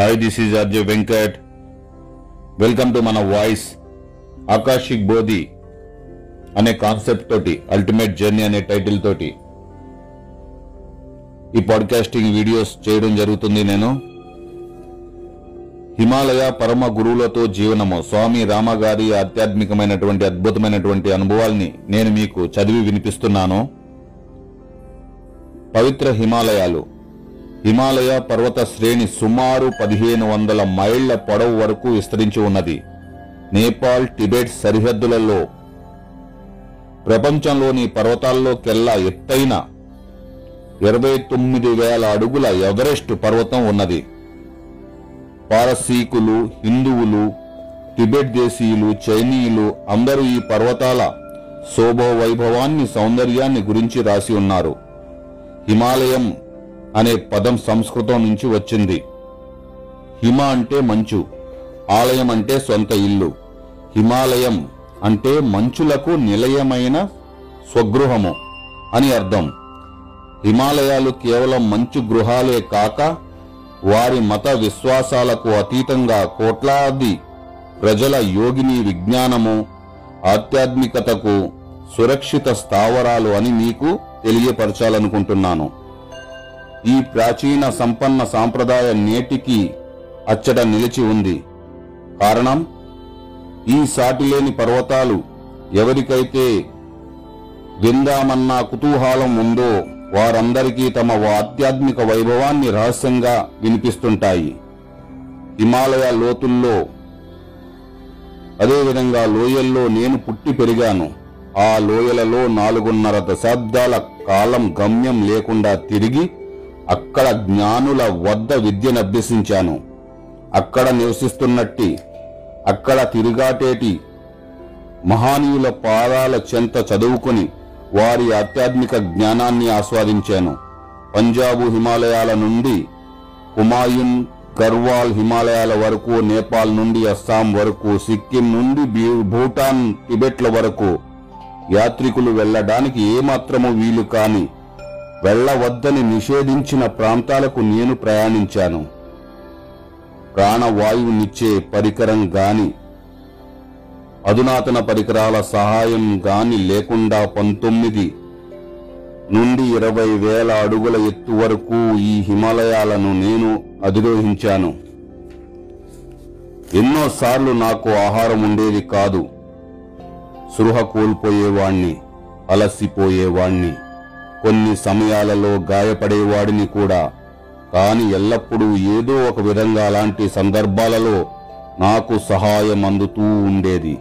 Hi this is Arjay Venkat welcome to మన voice Akashic బోధి అనే concept తోటి ultimate journey అనే టైటిల్ తోటి ఈ పాడ్కాస్టింగ్ వీడియోస్ చేయడం జరుగుతుంది నేను. హిమాలయ పరమ గురువులతో జీవనము స్వామి రామగారి ఆధ్యాత్మికమైనటువంటి అద్భుతమైనటువంటి అనుభవాల్ని నేను మీకు చదివి వినిపిస్తున్నాను. పవిత్ర హిమాలయాలు హిమాలయ పర్వత శ్రేణి సుమారు పదిహేను వందల మైళ్ళ పొడవు వరకు విస్తరించి ఉన్నది. నేపాల్ టిబెట్ సరిహద్దులలో ప్రపంచంలోని పర్వతాల్లోకెల్లా ఎత్తైన ఇరవై తొమ్మిది వేల అడుగుల ఎవరెస్ట్ పర్వతం ఉన్నది. పారసీకులు హిందువులు టిబెట్ దేశీయులు చైనీయులు అందరూ ఈ పర్వతాల శోభ వైభవాన్ని సౌందర్యాన్ని గురించి రాసి ఉన్నారు. హిమాలయం అనే పదం సంస్కృతం నుంచి వచ్చింది. హిమ అంటే మంచు ఆలయం అంటే సొంత ఇల్లు హిమాలయం అంటే మంచులకు నిలయమైన స్వగృహము అని అర్థం. హిమాలయాలు కేవలం మంచు గృహాలే కాక వారి మత విశ్వాసాలకు అతీతంగా కోట్లాది ప్రజల యోగిని విజ్ఞానము ఆధ్యాత్మికతకు సురక్షిత స్థావరాలు అని మీకు తెలియపరచాలనుకుంటున్నాను. ఈ ప్రాచీన సంపన్న సాంప్రదాయ నేటికి అచ్చట నిలిచి ఉంది. కారణం? ఈ సాటిలేని పర్వతాలు ఎవరికైతే విందామన్న కుతూహలం ఉందో వారందరికీ తమ ఆధ్యాత్మిక వైభవాన్ని రహస్యంగా వినిపిస్తుంటాయి. హిమాలయ లోతుల్లో అదేవిధంగా లోయల్లో నేను పుట్టి పెరిగాను. ఆ లోయలలో నాలుగున్నర దశాబ్దాల కాలం గమ్యం లేకుండా తిరిగి అక్కడ జ్ఞానుల వద్ద విద్యను అభ్యసించాను. అక్కడ నివసిస్తున్నట్టి అక్కడ తిరుగాటేటి మహానీయుల పాదాల చెంత చదువుకుని వారి ఆధ్యాత్మిక జ్ఞానాన్ని ఆస్వాదించాను. పంజాబు హిమాలయాల నుండి హుమాయూన్ గర్వాల్ హిమాలయాల వరకు నేపాల్ నుండి అస్సాం వరకు సిక్కిం నుండి భూటాన్ టిబెట్ల వరకు యాత్రికులు వెళ్ళడానికి ఏమాత్రము వీలు కాని వెళ్ళవద్దని నిషేధించిన ప్రాంతాలకు నేను ప్రయాణించాను. ప్రాణవాయువునిచ్చే పరికరం గాని అధునాతన పరికరాల సహాయం గాని లేకుండా పంతొమ్మిది నుండి ఇరవై వేల అడుగుల ఎత్తు వరకు ఈ హిమాలయాలను నేను అధిరోహించాను. ఎన్నోసార్లు నాకు ఆహారం ఉండేది కాదు. సృహ కోల్పోయేవాణ్ణి అలసిపోయేవాణ్ణి. కొన్ని సమయాలలో గాయపడేవాడిని కూడా. కాని ఎల్లప్పుడూ ఏదో ఒక విధంగా అలాంటి సందర్భాలలో నాకు సహాయం అందుతూ ఉండేది.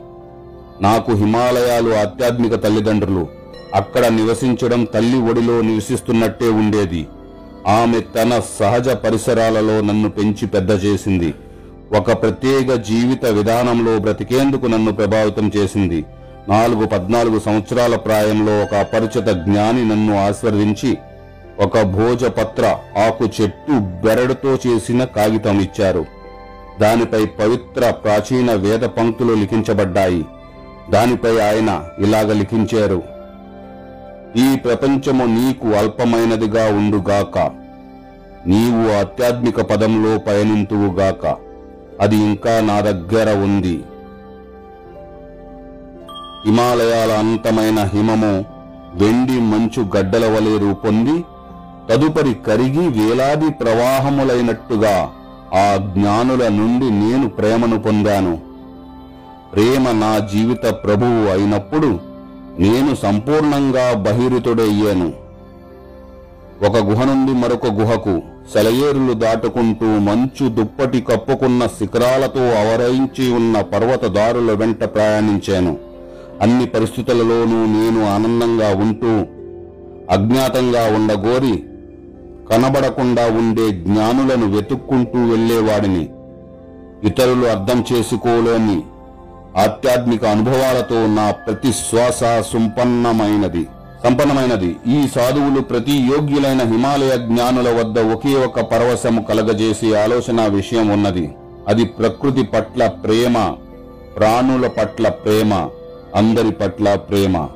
నాకు హిమాలయాలు ఆధ్యాత్మిక తల్లిదండ్రులు అక్కడ నివసించడం తల్లి ఒడిలో నివసిస్తున్నట్టే ఉండేది. ఆమె తన సహజ పరిసరాలలో నన్ను పెంచి పెద్ద చేసింది. ఒక ప్రత్యేక జీవిత విధానంలో బ్రతికేందుకు నన్ను ప్రభావితం చేసింది. నాలుగు పద్నాలుగు సంవత్సరాల ప్రాయంలో ఒక అపరిచిత జ్ఞాని నన్ను ఆశీర్వదించి ఒక భోజపత్ర ఆకు చెట్టు బెరడుతో చేసిన కాగితం ఇచ్చారు. దానిపై పవిత్ర ప్రాచీన వేద పంక్తులు లిఖించబడ్డాయి. దానిపై ఆయన ఇలాగ లిఖించారు. ఈ ప్రపంచము నీకు అల్పమైనదిగా ఉండుగాక నీవు ఆధ్యాత్మిక పదంలో పయనింతువుగాక అది ఇంకా నా దగ్గర ఉంది. హిమాలయాల అంతమైన హిమము వెండి మంచు గడ్డల వలె రూపొంది తదుపరి కరిగి వేలాది ప్రవాహములైనట్టుగా ఆ జ్ఞానుల నుండి నేను ప్రేమను పొందాను. ప్రేమ నా జీవిత ప్రభువు అయినప్పుడు నేను సంపూర్ణంగా బహిరితుడయ్యాను ఒక గుహ నుండి మరొక గుహకు సెలయేరులు దాటుకుంటూ మంచు దుప్పటి కప్పుకున్న శిఖరాలతో అవరయించి ఉన్న పర్వతదారుల వెంట ప్రయాణించాను. అన్ని పరిస్థితులలోనూ నేను ఆనందంగా ఉంటూ అజ్ఞాతంగా ఉండగోరి కనబడకుండా ఉండే జ్ఞానులను వెతుక్కుంటూ వెళ్ళేవాడిని. ఇతరులు అర్థం చేసుకోలేని ఆధ్యాత్మిక అనుభవాలతో నా ప్రతి శ్వాస సంపన్నమైనది. సంపన్నమైనది. ఈ సాధువులు ప్రతి యోగ్యులైన హిమాలయ జ్ఞానుల వద్ద ఒకే ఒక పరవశము కలగజేసే ఆలోచన విషయం ఉన్నది. అది ప్రకృతి పట్ల ప్రేమ ప్రాణుల పట్ల ప్రేమ. అందరి పట్ల ప్రేమ.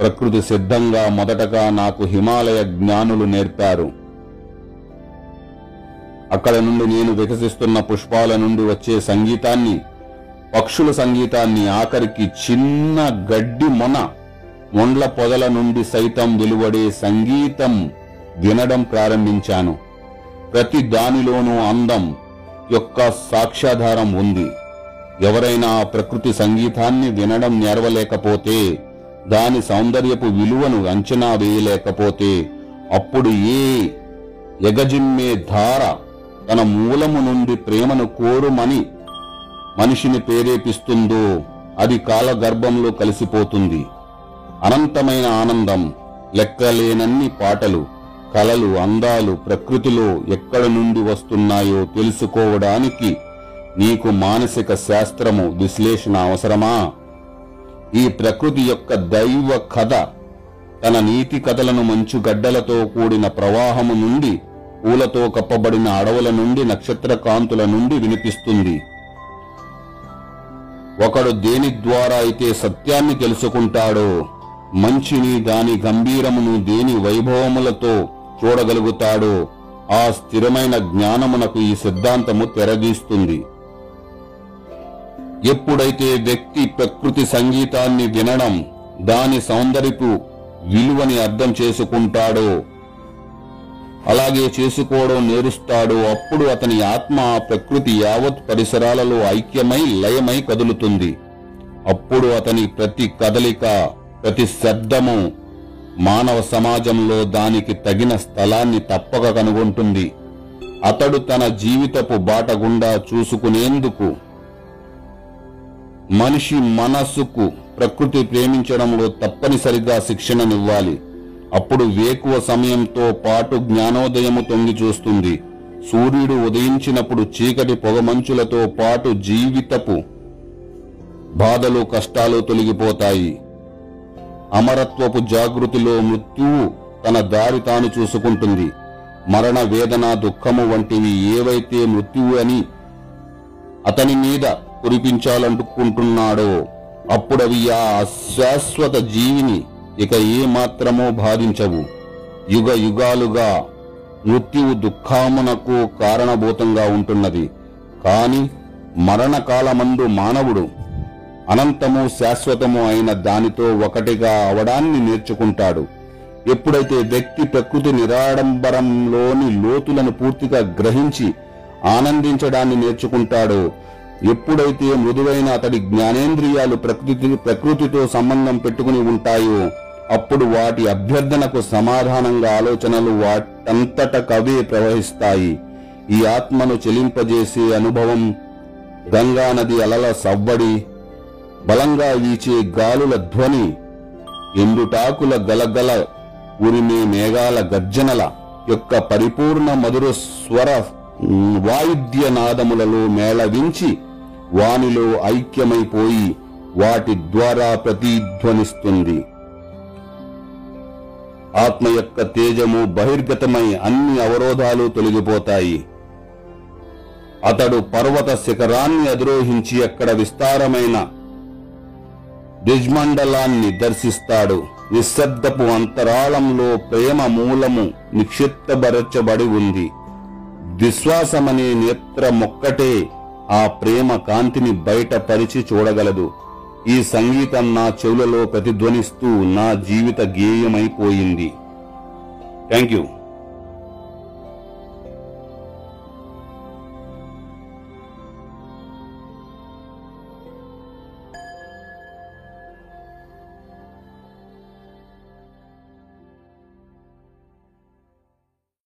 ప్రకృతి సిద్ధంగా మొదటగా నాకు హిమాలయ జ్ఞానులు నేర్పారు. అక్కడ నుండి నేను వికసిస్తున్న పుష్పాల నుండి వచ్చే సంగీతాన్ని పక్షుల సంగీతాన్ని ఆఖరికి చిన్న గడ్డి మొన మొండ్ల పొదల నుండి సైతం వెలువడే సంగీతం వినడం ప్రారంభించాను. ప్రతి దానిలోనూ అందం యొక్క సాక్ష్యాధారం ఉంది. ఎవరైనా ప్రకృతి సంగీతాన్ని వినడం నేర్వలేకపోతే దాని సౌందర్యపు విలువను అంచనా వేయలేకపోతే అప్పుడు ఏ ఎగజిమ్మే ధార తన మూలము నుండి ప్రేమను కోరుమని మనిషిని ప్రేరేపిస్తుందో అది కాలగర్భంలో కలిసిపోతుంది. అనంతమైన ఆనందం లెక్కలేనన్ని పాటలు కలలు అందాలు ప్రకృతిలో ఎక్కడ నుండి వస్తున్నాయో తెలుసుకోవడానికి నీకు మానసిక శాస్త్రము విశ్లేషణ అవసరమా? ఈ ప్రకృతి యొక్క దైవ కథ తన నీతి కథలను మంచు గడ్డలతో కూడిన ప్రవాహము నుండి పూలతో కప్పబడిన అడవుల నుండి నక్షత్ర కాంతుల నుండి వినిపిస్తుంది. ఒకడు దేని ద్వారా అయితే సత్యాన్ని తెలుసుకుంటాడో మంచిని దాని గంభీరమును దేని వైభవములతో చూడగలుగుతాడో ఆ స్థిరమైన జ్ఞానమునకు ఈ సిద్ధాంతము తెరదీస్తుంది. ఎప్పుడైతే వ్యక్తి ప్రకృతి సంగీతాన్ని వినడం దాని సౌందర్యపు విలువని అర్థం చేసుకుంటాడో అలాగే చేసుకోవడం నేరుస్తాడో అప్పుడు అతని ఆత్మ ప్రకృతి యావత్ పరిసరాలలో ఐక్యమై లయమై కదులుతుంది. అప్పుడు అతని ప్రతి కదలిక ప్రతి శబ్దము మానవ సమాజంలో దానికి తగిన స్థలాన్ని తప్పక కనుగొంటుంది. అతడు తన జీవితపు బాట గుండా చూసుకునేందుకు మనిషి మనస్సుకు ప్రకృతి ప్రేమించడంలో తప్పనిసరిగా శిక్షణనివ్వాలి. అప్పుడు వేకువ సమయంతో పాటు జ్ఞానోదయము తొంగి చూస్తుంది. సూర్యుడు ఉదయించినప్పుడు చీకటి పొగమంచులతో పాటు జీవితపు బాధలు కష్టాలు తొలగిపోతాయి. అమరత్వపు జాగృతిలో మృత్యువు తన దారి తాను చూసుకుంటుంది. మరణ వేదన దుఃఖము వంటివి ఏవైతే మృత్యువు అని అతని మీద కురిపించాలనుకుంటున్నాడో అప్పుడవి ఆ అశాశ్వత జీవిని ఇక ఏ మాత్రమో బాధించవు. యుగ యుగాలుగా మృత్యువు దుఃఖామునకు కారణభూతంగా ఉంటున్నది. కాని మరణకాలమందు మానవుడు అనంతము శాశ్వతము అయిన దానితో ఒకటిగా అవడాన్ని నేర్చుకుంటాడు. ఎప్పుడైతే వ్యక్తి ప్రకృతి నిరాడంబరంలోని లోతులను పూర్తిగా గ్రహించి ఆనందించడాన్ని నేర్చుకుంటాడో ఎప్పుడైతే మృదువైన అతడి జ్ఞానేంద్రియాలు ప్రకృతి ప్రకృతితో సంబంధం పెట్టుకుని ఉంటాయో అప్పుడు వాటి అభ్యర్థనకు సమాధానంగా ఆలోచనలు వాటంతట కవే ప్రవహిస్తాయి. ఈ ఆత్మను చెలింపజేసే అనుభవం గంగా నది అలల సవ్వడి బలంగా వీచే గాలుల ధ్వని ఎండుటాకుల గలగల ఉరిమే మేఘాల గర్జనల యొక్క పరిపూర్ణ మధుర స్వర వాయుద్య నాదములలో మేళవించి వానిలో ఐక్యమైపోయి వాటి ద్వారా ప్రతిధ్వనిస్తుంది. ఆత్మ యొక్క తేజము బహిర్గతమై అన్ని అవరోధాలు తొలగిపోతాయి. అతడు పర్వత శిఖరాన్ని అధిరోహించి అక్కడ విస్తారమైన దిజ్మండలాన్ని దర్శిస్తాడు. నిశ్శబ్దపు అంతరాళంలో ప్రేమ మూలము నిక్షిప్తబరచబడి ఉంది. విశ్వాసమనే నేత్ర మొక్కటే ఆ ప్రేమ కాంతిని బయటపరిచి చూడగలదు. ఈ సంగీతం నా చెవులలో ప్రతిధ్వనిస్తూ నా జీవిత గేయమైపోయింది. Thank you.